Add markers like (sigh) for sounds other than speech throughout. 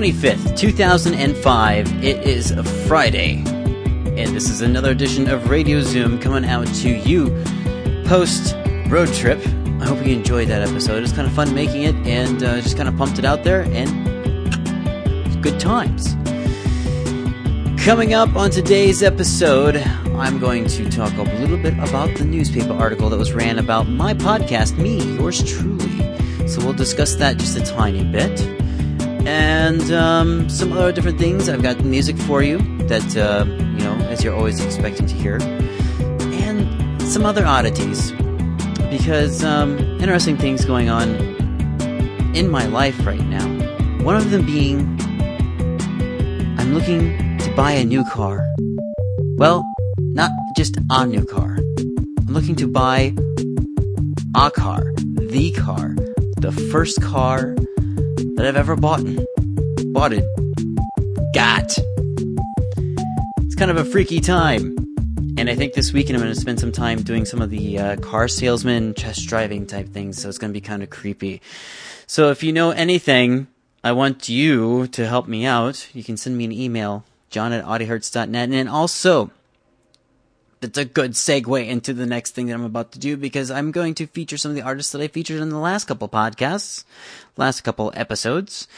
February 25th, 2005. It is a Friday. And this is another edition of Radio Zoom coming out to you post road trip. I hope you enjoyed that episode. It's kind of fun making it and uh, just kind of pumped it out there and good times. Coming up on today's episode, I'm going to talk a little bit about the newspaper article that was ran about my podcast, me, yours truly. So we'll discuss that just a tiny bit. And um, some other different things. I've got music for you that, uh, you know, as you're always expecting to hear. And some other oddities. Because um, interesting things going on in my life right now. One of them being I'm looking to buy a new car. Well, not just a new car. I'm looking to buy a car, the car, the first car that I've ever bought. Bought it. Got. It's kind of a freaky time. And I think this weekend I'm going to spend some time doing some of the uh, car salesman test driving type things, so it's going to be kind of creepy. So if you know anything, I want you to help me out. You can send me an email, john at audiohertz.net. And also, that's a good segue into the next thing that I'm about to do because I'm going to feature some of the artists that I featured in the last couple podcasts, last couple episodes.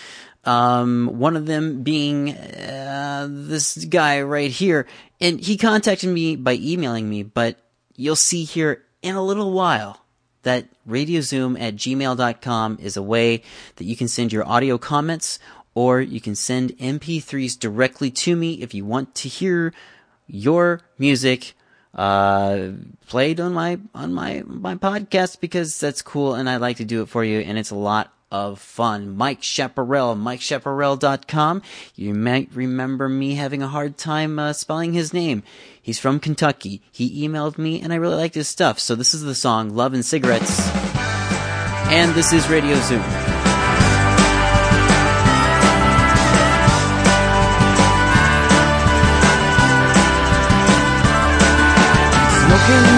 Um, one of them being uh, this guy right here, and he contacted me by emailing me, but you'll see here in a little while that radiozoom at gmail.com is a way that you can send your audio comments or you can send MP3s directly to me if you want to hear your music uh, played on my on my my podcast because that's cool and I like to do it for you and it's a lot of fun. Mike Chaparral, MikeChaparral.com. You might remember me having a hard time uh, spelling his name. He's from Kentucky. He emailed me and I really liked his stuff. So this is the song Love and Cigarettes. And this is Radio Zoom.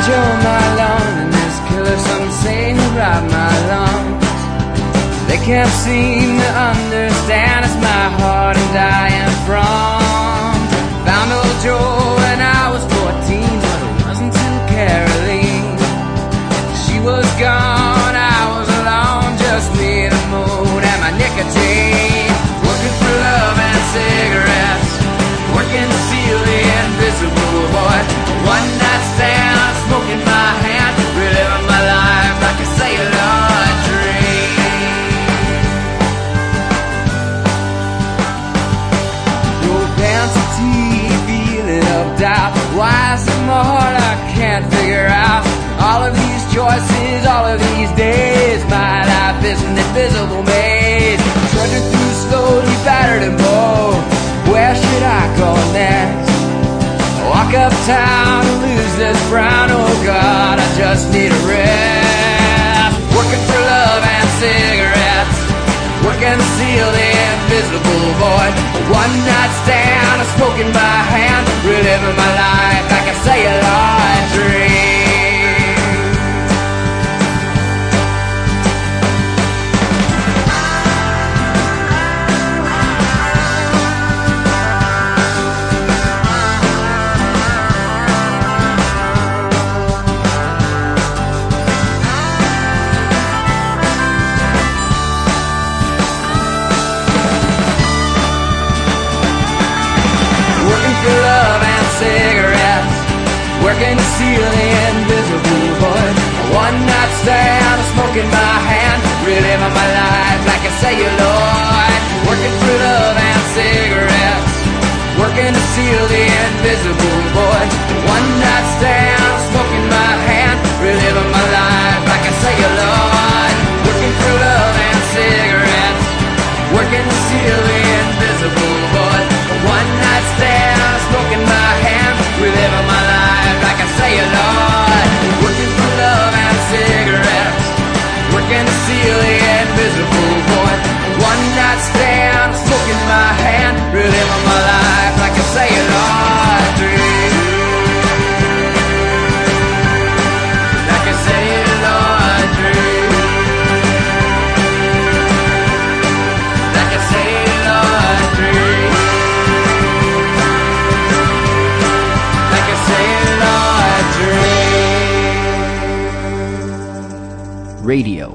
Joe my lawn and this killer some say he robbed my lungs. They can't seem to understand it's my heart and I am from. Found old Joe choices, all of these days, my life is an invisible maze. Trudging through slowly battered and bold. Where should I go next? Walk uptown and lose this brown. Oh God, I just need a rest. Working for love and cigarettes. Working to seal the invisible void. One night stand, a smoke in my hand. Reliving my life like a celluloid dream. To the invisible void. One night stand, a smoke in my hand. Reliving my life like a celluloid. Working for love and cigarettes. Working to seal the invisible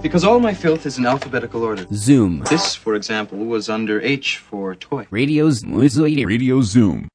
Because all my filth is in alphabetical order. Zoom. This, for example, was under H for toy. Radio's Radio Zoom.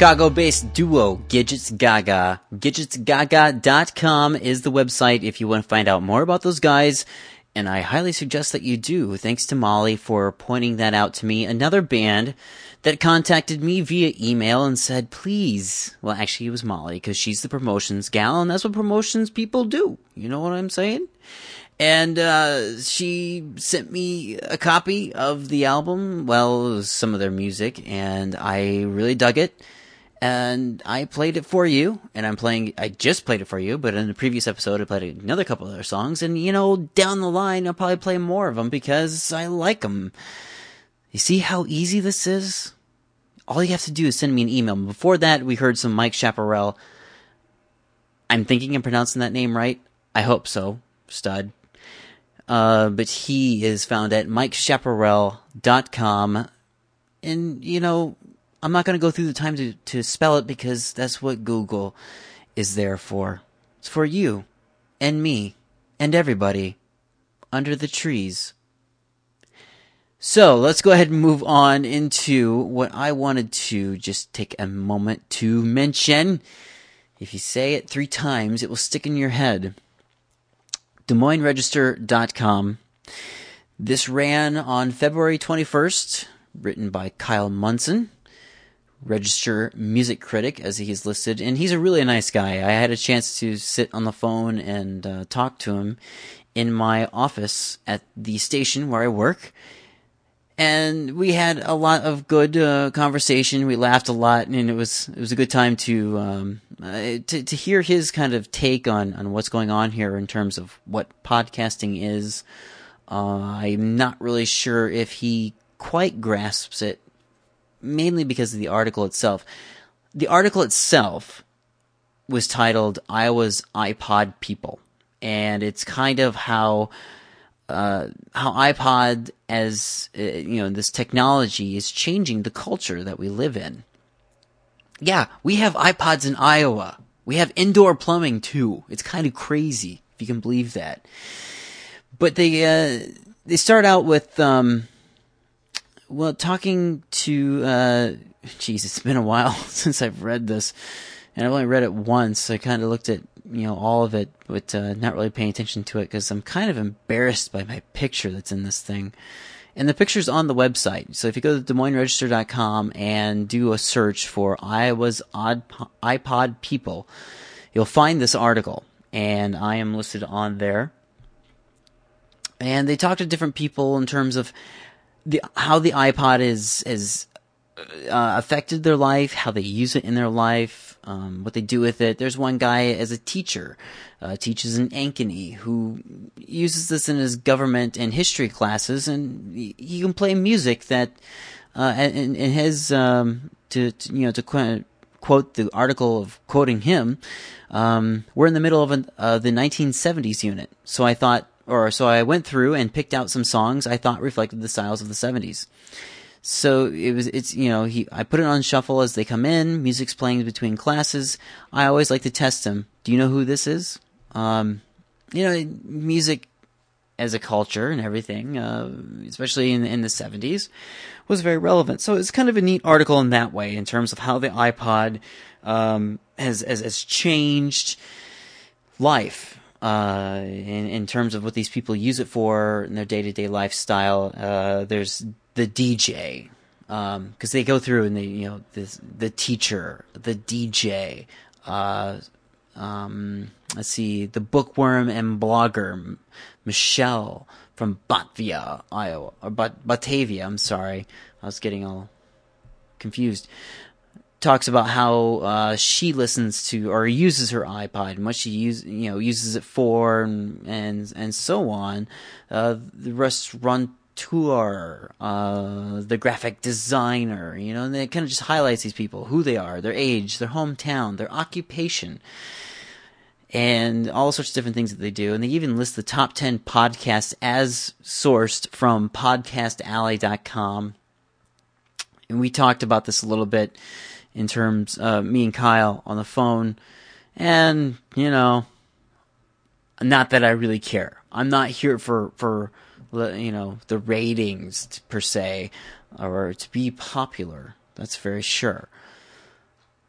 Chicago based duo Gidgets Gaga. GidgetsGaga.com is the website if you want to find out more about those guys. And I highly suggest that you do. Thanks to Molly for pointing that out to me. Another band that contacted me via email and said, please. Well, actually, it was Molly because she's the promotions gal, and that's what promotions people do. You know what I'm saying? And uh, she sent me a copy of the album, well, some of their music, and I really dug it. And I played it for you, and I'm playing, I just played it for you, but in the previous episode I played another couple of their songs, and you know, down the line I'll probably play more of them because I like them. You see how easy this is? All you have to do is send me an email. Before that, we heard some Mike Chaparral. I'm thinking I'm pronouncing that name right. I hope so. Stud. Uh, but he is found at mikeschaparral.com. And, you know, I'm not going to go through the time to, to spell it because that's what Google is there for. It's for you and me and everybody under the trees. So let's go ahead and move on into what I wanted to just take a moment to mention. If you say it three times, it will stick in your head. Des Moines. This ran on February 21st, written by Kyle Munson, Register music critic, as he's listed, and he's a really nice guy. I had a chance to sit on the phone and uh, talk to him in my office at the station where I work and we had a lot of good uh, conversation. We laughed a lot, and it was it was a good time to um, uh, to to hear his kind of take on on what's going on here in terms of what podcasting is. Uh, I'm not really sure if he quite grasps it, mainly because of the article itself. The article itself was titled "Iowa's iPod People," and it's kind of how uh, how iPod as uh, you know this technology is changing the culture that we live in. Yeah, we have iPods in Iowa. We have indoor plumbing too. It's kind of crazy if you can believe that. But they uh, they start out with um, well talking to uh, geez, it's been a while (laughs) since I've read this, and I've only read it once. I kind of looked at you know all of it, but uh, not really paying attention to it because I'm kind of embarrassed by my picture that's in this thing. And the picture's on the website. So if you go to Des DesMoinesRegister.com and do a search for Iowa's odd iPod people, you'll find this article, and I am listed on there. And they talk to different people in terms of the how the iPod is is uh, affected their life, how they use it in their life, um, what they do with it. There's one guy as a teacher, uh, teaches in Ankeny, who uses this in his government and history classes, and he, he can play music that, uh, in, his, um, to, to, you know, to qu- quote the article of quoting him, um, we're in the middle of an, uh, the 1970s unit. So I thought, or so I went through and picked out some songs I thought reflected the styles of the 70s. So it was, it's, you know, he, I put it on shuffle as they come in, music's playing between classes. I always like to test them. Do you know who this is? Um, you know, music as a culture and everything, uh, especially in, in the 70s, was very relevant. So it's kind of a neat article in that way in terms of how the iPod, um, has, has, has changed life. Uh, in, in terms of what these people use it for in their day to day lifestyle, uh, there's the DJ because um, they go through and they you know the the teacher, the DJ. Uh, um, let's see, the bookworm and blogger Michelle from Batvia, Iowa, or Bat- Batavia. I'm sorry, I was getting all confused. Talks about how uh, she listens to or uses her iPod and what she use, you know, uses it for, and and, and so on. Uh, the restaurant tour, uh, the graphic designer, you know, and it kind of just highlights these people, who they are, their age, their hometown, their occupation, and all sorts of different things that they do. And they even list the top 10 podcasts as sourced from podcastalley.com. And we talked about this a little bit in terms, uh, me and Kyle on the phone. And, you know, not that I really care. I'm not here for, for, you know, the ratings per se, or to be popular. That's very sure.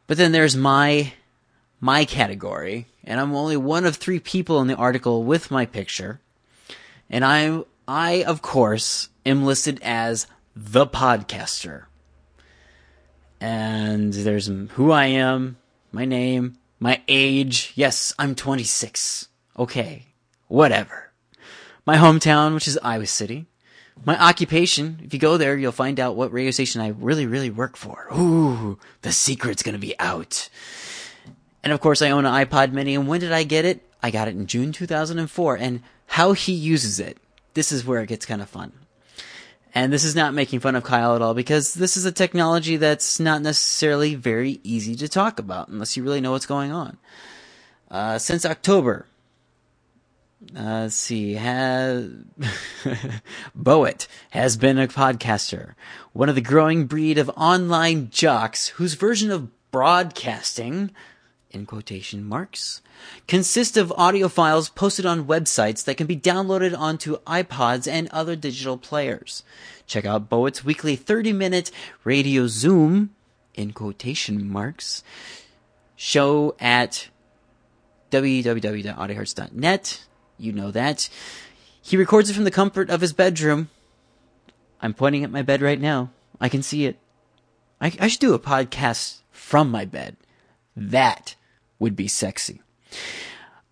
But then there's my my category, and I'm only one of three people in the article with my picture. And I I of course am listed as the podcaster. And there's who I am, my name, my age. Yes, I'm 26. Okay, whatever my hometown, which is Iowa City. My occupation, if you go there, you'll find out what radio station I really, really work for. Ooh, the secret's gonna be out. And of course, I own an iPod mini, and when did I get it? I got it in June 2004, and how he uses it, this is where it gets kind of fun. And this is not making fun of Kyle at all, because this is a technology that's not necessarily very easy to talk about, unless you really know what's going on. Uh, since October, uh, let's see, has (laughs) Boet has been a podcaster, one of the growing breed of online jocks whose version of broadcasting, in quotation marks, consist of audio files posted on websites that can be downloaded onto iPods and other digital players. Check out Boet's weekly 30 minute radio Zoom, in quotation marks, show at www.audiohearts.net you know that. He records it from the comfort of his bedroom. I'm pointing at my bed right now. I can see it. I, I should do a podcast from my bed. That would be sexy.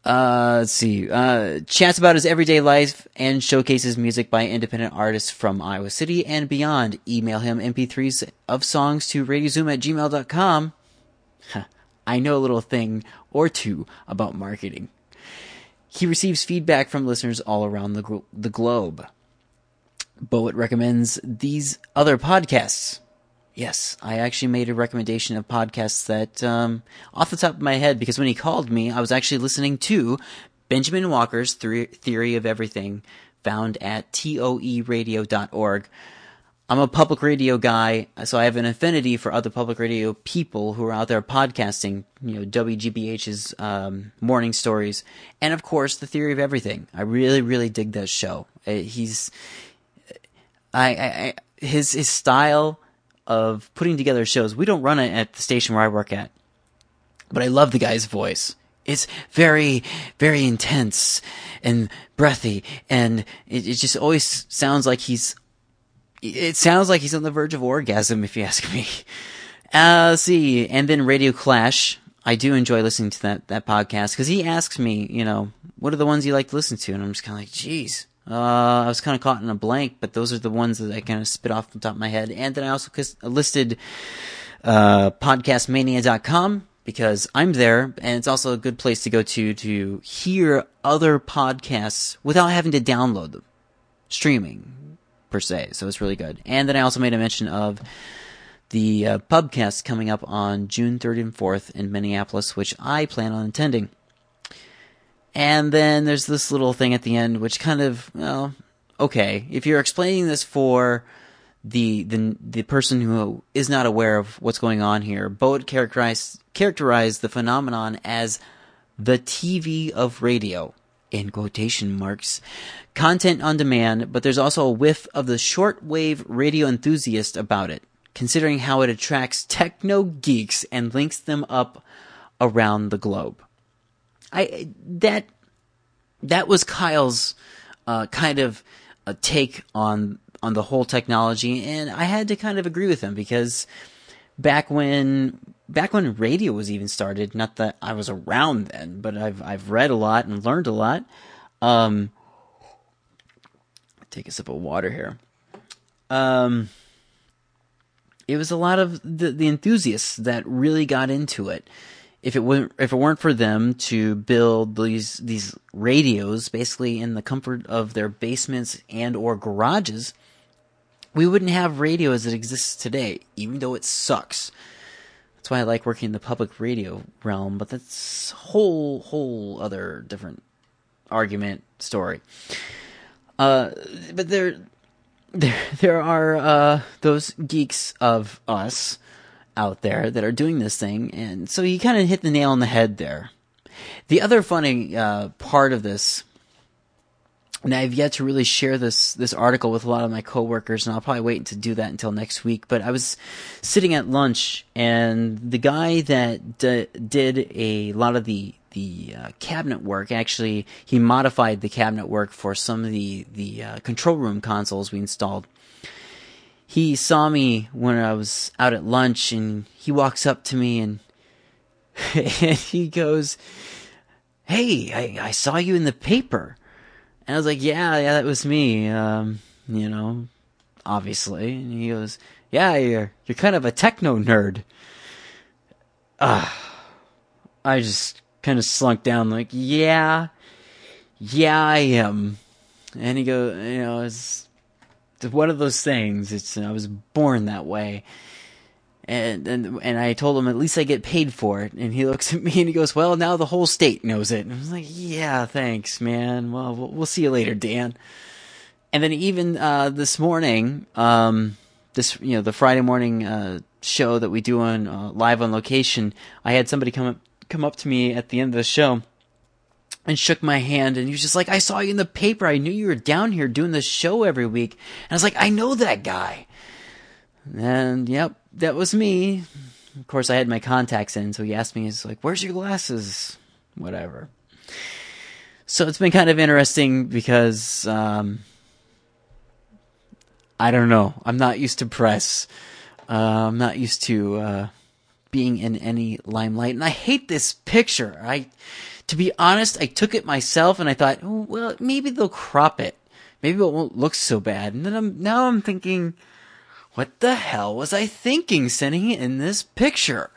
Uh, let's see. Uh, chats about his everyday life and showcases music by independent artists from Iowa City and beyond. Email him MP3s of songs to radiozoom at gmail.com. I know a little thing or two about marketing. He receives feedback from listeners all around the, the globe. Boet recommends these other podcasts. Yes, I actually made a recommendation of podcasts that, um, off the top of my head, because when he called me, I was actually listening to Benjamin Walker's Theory of Everything, found at toeradio.org. I'm a public radio guy, so I have an affinity for other public radio people who are out there podcasting, you know, WGBH's um, morning stories, and of course, The Theory of Everything. I really, really dig that show. Uh, he's, I, I, I his his style of putting together shows. We don't run it at the station where I work at, but I love the guy's voice. It's very, very intense and breathy, and it, it just always sounds like he's. It sounds like he's on the verge of orgasm, if you ask me. Uh, let's see, and then Radio Clash. I do enjoy listening to that that podcast because he asks me, you know, what are the ones you like to listen to, and I'm just kind of like, geez, uh, I was kind of caught in a blank, but those are the ones that I kind of spit off the top of my head. And then I also listed uh, podcastmania.com because I'm there, and it's also a good place to go to to hear other podcasts without having to download them, streaming per se. So it's really good. And then I also made a mention of the uh, pubcast coming up on June 3rd and 4th in Minneapolis, which I plan on attending. And then there's this little thing at the end, which kind of, well, okay, if you're explaining this for the the the person who is not aware of what's going on here, Boet characterized characterized the phenomenon as the TV of radio in quotation marks, content on demand, but there's also a whiff of the shortwave radio enthusiast about it, considering how it attracts techno geeks and links them up around the globe. I that that was Kyle's uh, kind of a take on on the whole technology, and I had to kind of agree with him because back when back when radio was even started, not that I was around then, but I've I've read a lot and learned a lot. Um, take a sip of water here. Um, it was a lot of the, the enthusiasts that really got into it if it weren't if it weren't for them to build these these radios basically in the comfort of their basements and or garages, we wouldn't have radio as it exists today, even though it sucks. That's why I like working in the public radio realm, but that's whole whole other different argument story. Uh, but there (laughs) there there are uh, those geeks of us out there that are doing this thing, and so he kind of hit the nail on the head there. The other funny uh, part of this, and I've yet to really share this this article with a lot of my coworkers, and I'll probably wait to do that until next week. But I was sitting at lunch, and the guy that d- did a lot of the the uh, cabinet work. Actually, he modified the cabinet work for some of the the uh, control room consoles we installed he saw me when I was out at lunch and he walks up to me and, (laughs) and he goes, Hey, I, I saw you in the paper. And I was like, Yeah, yeah, that was me. Um, you know, obviously. And he goes, Yeah, you're, you're kind of a techno nerd. Uh, I just kind of slunk down like, Yeah, yeah, I am. And he goes, You know, it's, one of those things. It's I was born that way. And, and and I told him at least I get paid for it. And he (laughs) looks at me and he goes, "Well, now the whole state knows it." And I was like, "Yeah, thanks, man. Well, we'll, we'll see you later, Dan." And then even uh, this morning, um, this you know the Friday morning uh, show that we do on uh, live on location, I had somebody come up come up to me at the end of the show and shook my hand and he was just like, I saw you in the paper. I knew you were down here doing this show every week. And I was like, I know that guy. And yep, that was me. Of course, I had my contacts in, so he asked me, he's like, Where's your glasses? Whatever. So it's been kind of interesting because, um, I don't know. I'm not used to press. Uh, I'm not used to, uh, being in any limelight. And I hate this picture. I, to be honest, I took it myself and I thought, oh, well, maybe they'll crop it. Maybe it won't look so bad. And then I'm, now I'm thinking, what the hell was I thinking sending it in this picture?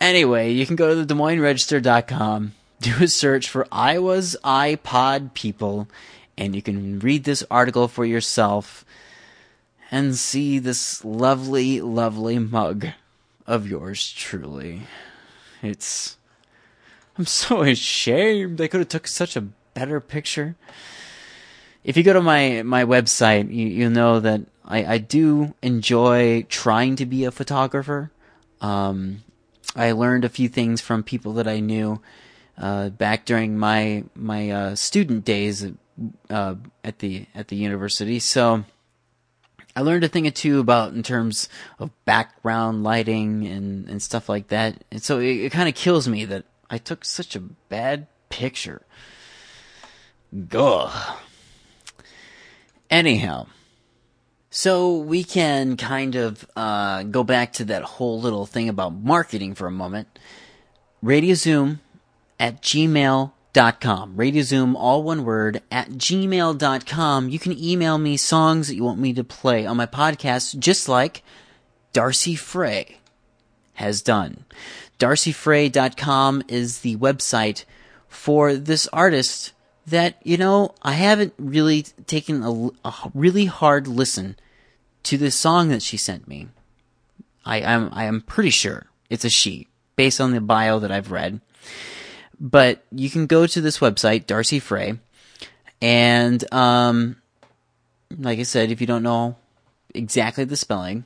Anyway, you can go to the Des Moines Register.com, do a search for Iowa's iPod people, and you can read this article for yourself and see this lovely, lovely mug of yours truly. It's. I'm so (laughs) ashamed. I could have took such a better picture. If you go to my my website, you you know that I I do enjoy trying to be a photographer. Um, I learned a few things from people that I knew uh, back during my my uh, student days uh, at the at the university. So I learned a thing or two about in terms of background lighting and, and stuff like that. And so it, it kind of kills me that I took such a bad picture. Gah. Anyhow, so we can kind of uh, go back to that whole little thing about marketing for a moment. RadioZoom at gmail.com. RadioZoom, all one word, at gmail.com. You can email me songs that you want me to play on my podcast, just like Darcy Frey has done. DarcyFrey.com is the website for this artist that, you know, I haven't really taken a, a really hard listen to the song that she sent me. I am I am pretty sure it's a she, based on the bio that I've read. But you can go to this website, Darcy Frey, and um, like I said, if you don't know exactly the spelling,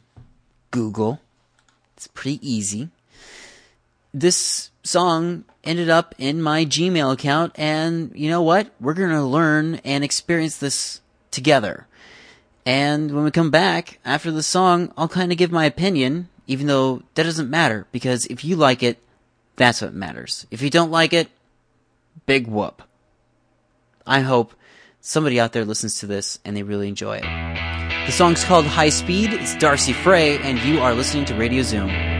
Google. It's pretty easy. This song ended up in my Gmail account, and you know what? We're gonna learn and experience this together. And when we come back after the song, I'll kind of give my opinion, even though that doesn't matter, because if you like it, that's what matters. If you don't like it, big whoop. I hope somebody out there listens to this and they really enjoy it. The song's called High Speed. It's Darcy Frey, and you are listening to Radio Zoom.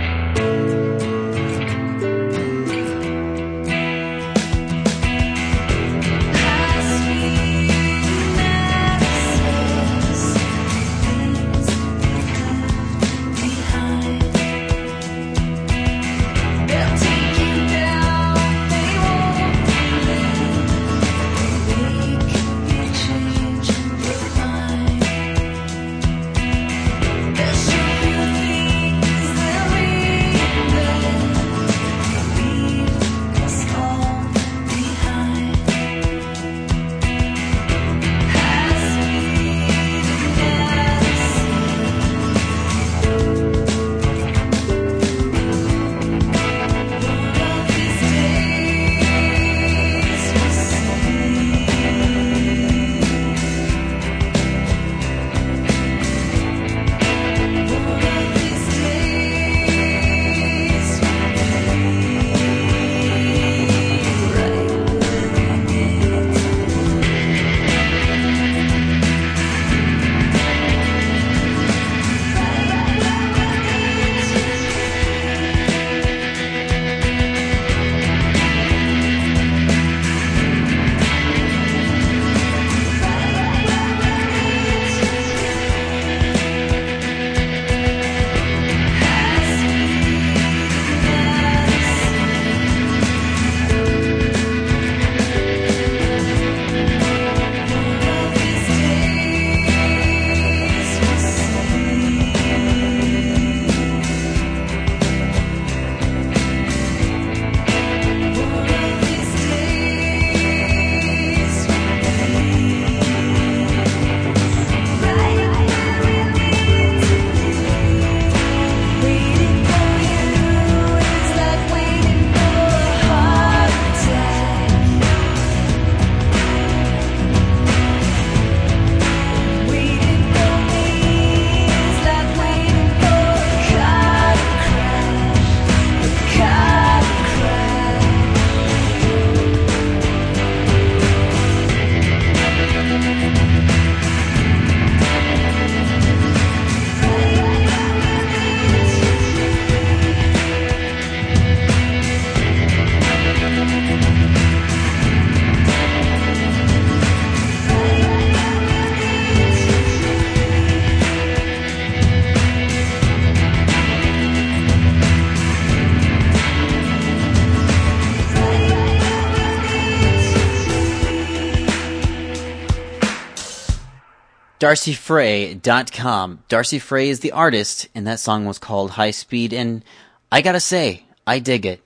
DarcyFrey.com. Darcy Frey is the artist, and that song was called High Speed, and I gotta say, I dig it.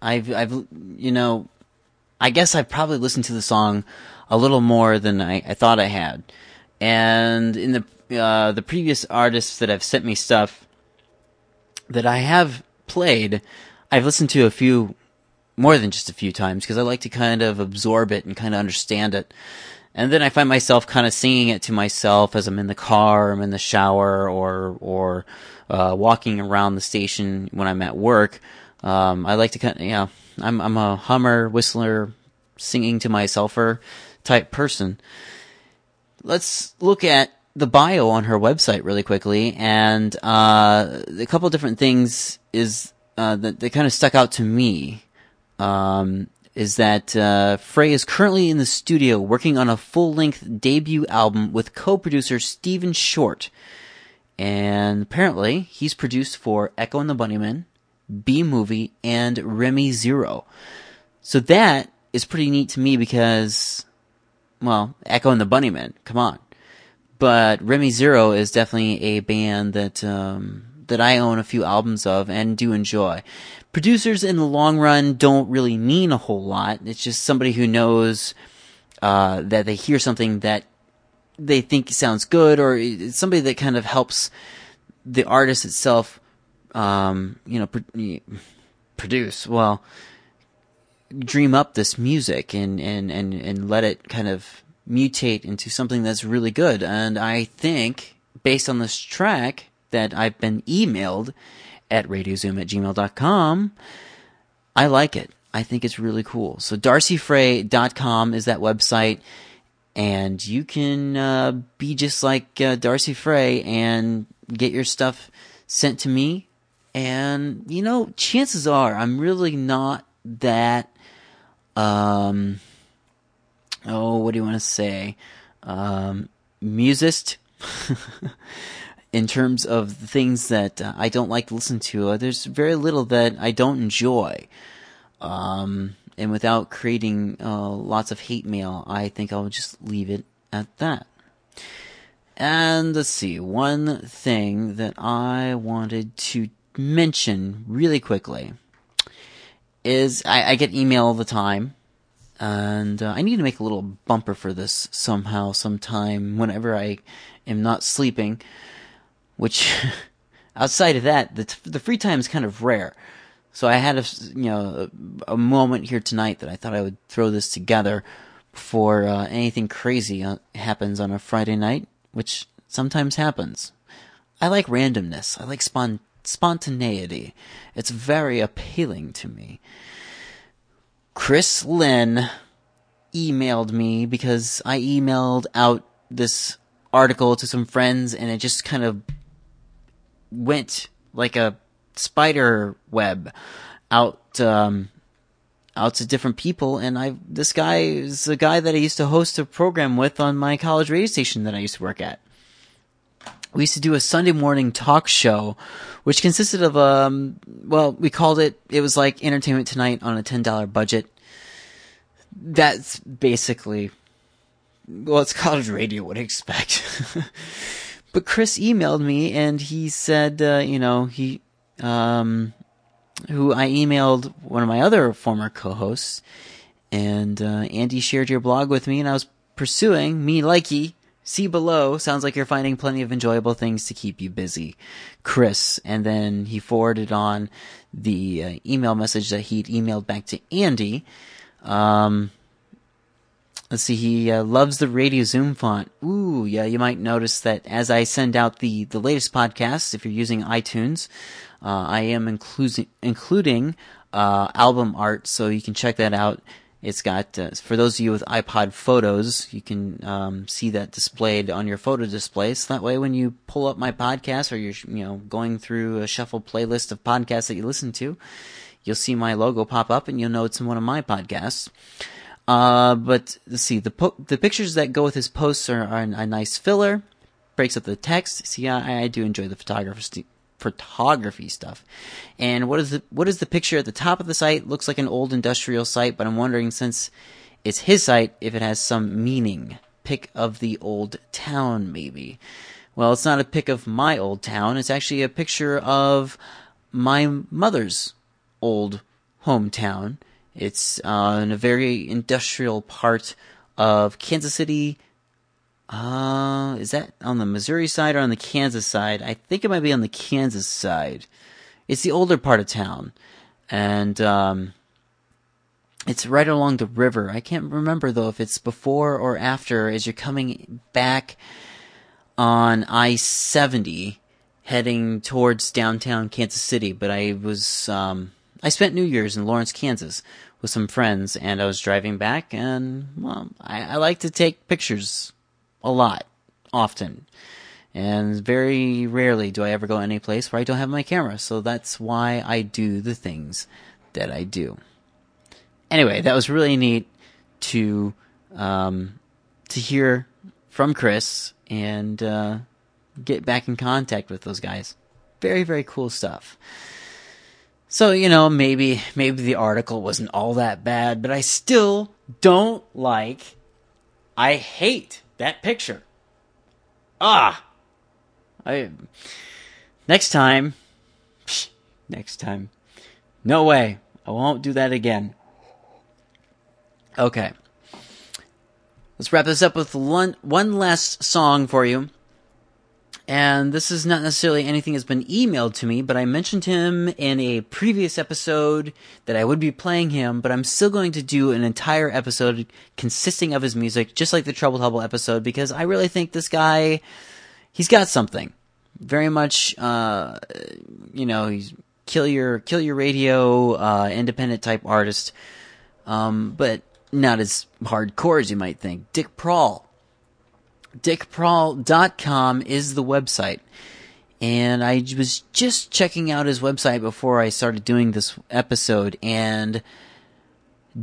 I've, I've, you know, I guess I've probably listened to the song a little more than I, I thought I had. And in the, uh, the previous artists that have sent me stuff that I have played, I've listened to a few, more than just a few times, because I like to kind of absorb it and kind of understand it. And then I find myself kind of singing it to myself as I'm in the car, I'm in the shower, or, or, uh, walking around the station when I'm at work. Um, I like to kind of, you know, I'm, I'm a hummer, whistler, singing to myselfer type person. Let's look at the bio on her website really quickly, and uh, a couple different things is uh, that, kind of stuck out to me. Um, is that uh, Frey is currently in the studio working on a full-length debut album with co-producer Stephen Short, and apparently he's produced for Echo and the Bunnymen, B Movie, and Remy Zero. So that is pretty neat to me because, well, Echo and the Bunnymen, come on. But Remy Zero is definitely a band that um, that I own a few albums of and do enjoy. Producers in the long run don't really mean a whole lot. It's just somebody who knows uh, that they hear something that they think sounds good, or it's somebody that kind of helps the artist itself, um, you know, pro- produce. Well, dream up this music and, and, and, and let it kind of mutate into something that's really good. And I think, based on this track that I've been emailed at radiozoom at gmail.com, I like it. I think it's really cool. So darcyfrey.com is that website. And you can uh, be just like uh, Darcy Frey and get your stuff sent to me. And, you know, chances are I'm really not that um, oh, what do you want to say? Um, musist. (laughs) in terms of the things that uh, I don't like to listen to, uh, there's very little that I don't enjoy. Um, and without creating uh, lots of hate mail, I think I'll just leave it at that. And let's see, one thing that I wanted to mention really quickly is I, I get email all the time, and uh, I need to make a little bumper for this somehow, sometime, whenever I am not sleeping. Which, (laughs) outside of that, the t- the free time is kind of rare. So I had a you know a, a, moment here tonight that I thought I would throw this together before uh, anything crazy uh, happens on a Friday night, which sometimes happens. I like randomness. I like spon- spontaneity. It's very appealing to me. Chris Lynn emailed me because I emailed out this article to some friends and it just kind of went like a spider web out um, out to different people and I this guy is a guy that I used to host a program with on my college radio station that I used to work at we used to do a Sunday morning talk show, which consisted of um, well, we called it. It was like Entertainment Tonight on a ten dollar budget. That's basically, well, it's (laughs) college radio. I expect. (laughs) but Chris emailed me and he said, uh, you know, he, um, who I emailed one of my other former co-hosts, and uh, Andy shared your blog with me, and I was pursuing me likey See below. Sounds like you're finding plenty of enjoyable things to keep you busy. Chris. And then he forwarded on the uh, email message that he'd emailed back to Andy. Um, let's see, he uh, loves the Radio Zoom font. Ooh, yeah, you might notice that as I send out the, the latest podcasts, if you're using iTunes, uh, I am including, including uh, album art, so you can check that out it's got, uh, for those of you with iPod photos, you can um, see that displayed on your photo display. So that way, when you pull up my podcast or you're, you know, going through a shuffle playlist of podcasts that you listen to, you'll see my logo pop up and you'll know it's in one of my podcasts. Uh, but let's see, the po- the pictures that go with his posts are, are a nice filler, breaks up the text. See, I, I do enjoy the photography photography stuff. And what is the what is the picture at the top of the site? Looks like an old industrial site, but I'm wondering since it's his site if it has some meaning. Pick of the old town, maybe. Well, it's not a pic of my old town. It's actually a picture of my mother's old hometown. It's uh, in a very industrial part of Kansas City. Uh, is that on the Missouri side or on the Kansas side? I think it might be on the Kansas side. It's the older part of town. And, um, it's right along the river. I can't remember though if it's before or after as you're coming back on I 70 heading towards downtown Kansas City. But I was, um, I spent New Year's in Lawrence, Kansas with some friends and I was driving back and, well, I, I like to take pictures a lot, often. And very rarely do I ever go any place where I don't have my camera. So that's why I do the things that I do. Anyway, that was really neat to um, to hear from Chris and uh, get back in contact with those guys. Very very cool stuff. So you know maybe maybe the article wasn't all that bad, but I still don't like. I hate that picture. Ah, I next time. Next time, no way. I won't do that again. Okay. Let's wrap this up with one, one last song for you. And this is not necessarily anything that's been emailed to me, but I mentioned him in a previous episode that I would be playing him, but I'm still going to do an entire episode consisting of his music, just like the Trouble Hubble episode, because I really think this guy, he's got something. Very much, uh, you know, he's kill your, kill your radio, uh, independent type artist. Um, but not as hardcore as you might think. Dick Prall. DickPrall.com is the website. And I was just checking out his website before I started doing this episode, and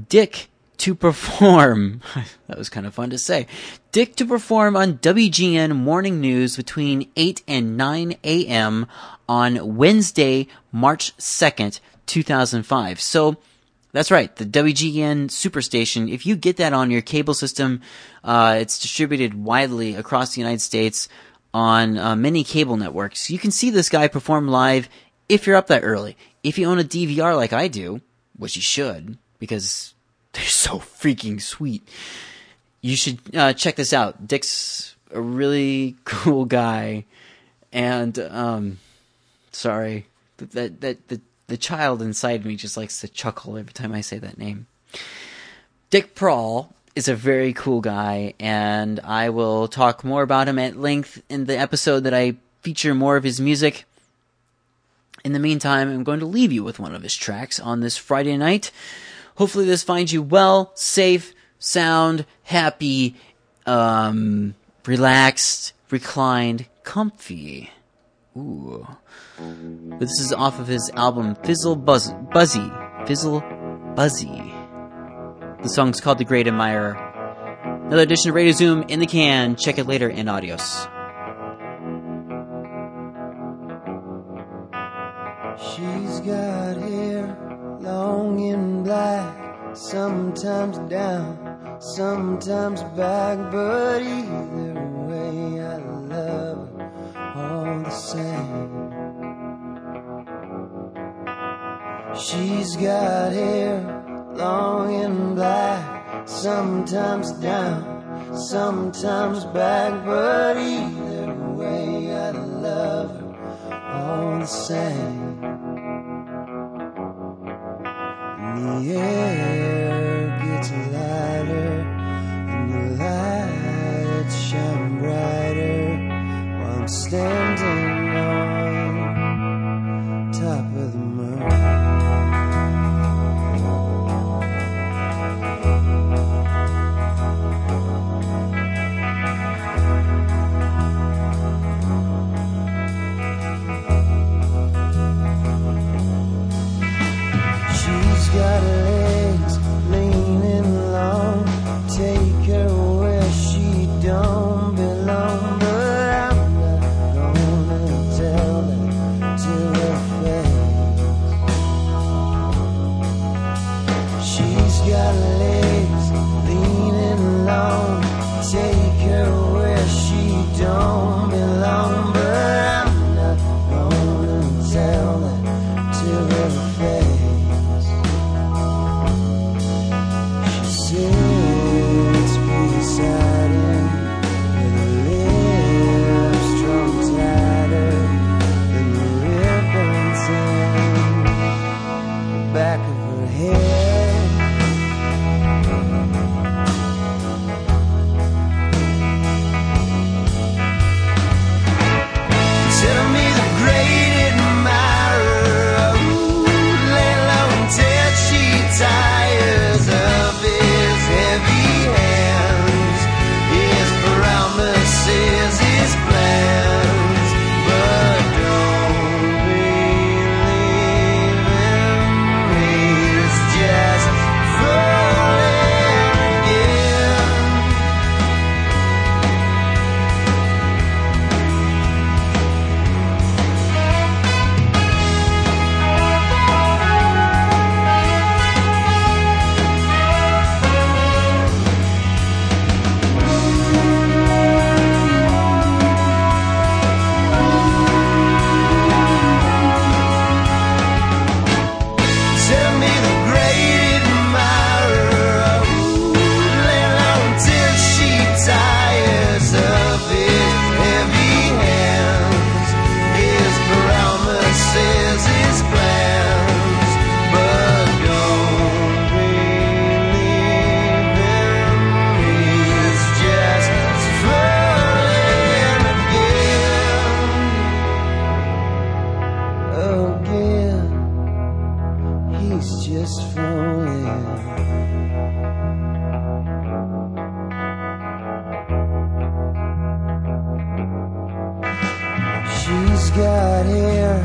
Dick to perform. (laughs) that was kind of fun to say. Dick to perform on WGN Morning News between 8 and 9 a.m. on Wednesday, March 2nd, 2005. So, that's right, the WGN Superstation. If you get that on your cable system, uh, it's distributed widely across the United States on uh, many cable networks. You can see this guy perform live if you're up that early. If you own a DVR like I do, which you should, because (laughs) they're so freaking sweet, you should uh, check this out. Dick's a really (laughs) cool guy, and um, sorry that that that the child inside me just likes to chuckle every time I say that name. Dick Prall is a very cool guy, and I will talk more about him at length in the episode that I feature more of his music. In the meantime, I'm going to leave you with one of his tracks on this Friday night. Hopefully, this finds you well, safe, sound, happy, um, relaxed, reclined, comfy. Ooh. This is off of his album Fizzle Buzz- Buzzy. Fizzle Buzzy. The song's called The Great Admirer. Another edition of Radio Zoom in the can. Check it later in adios. She's got hair long and black, sometimes down, sometimes back, but either way I love all the same. She's got hair long and black, sometimes down, sometimes back, but either way I love her all the same. The air Standing it's just flowing. She's got hair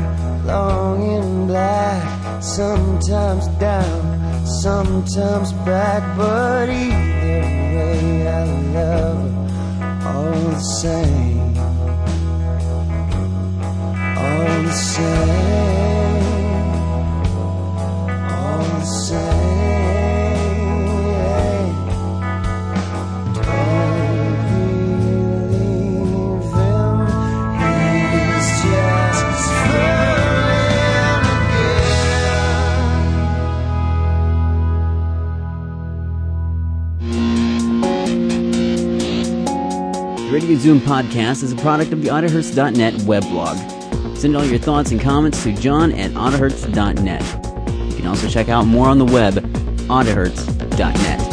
long and black, sometimes down, sometimes back, but either way, I love her all the same, all the same. Radio Zoom podcast is a product of the Otterhurst.net weblog. Send all your thoughts and comments to john at otterhurst.net. You can also check out more on the web, otterhurst.net.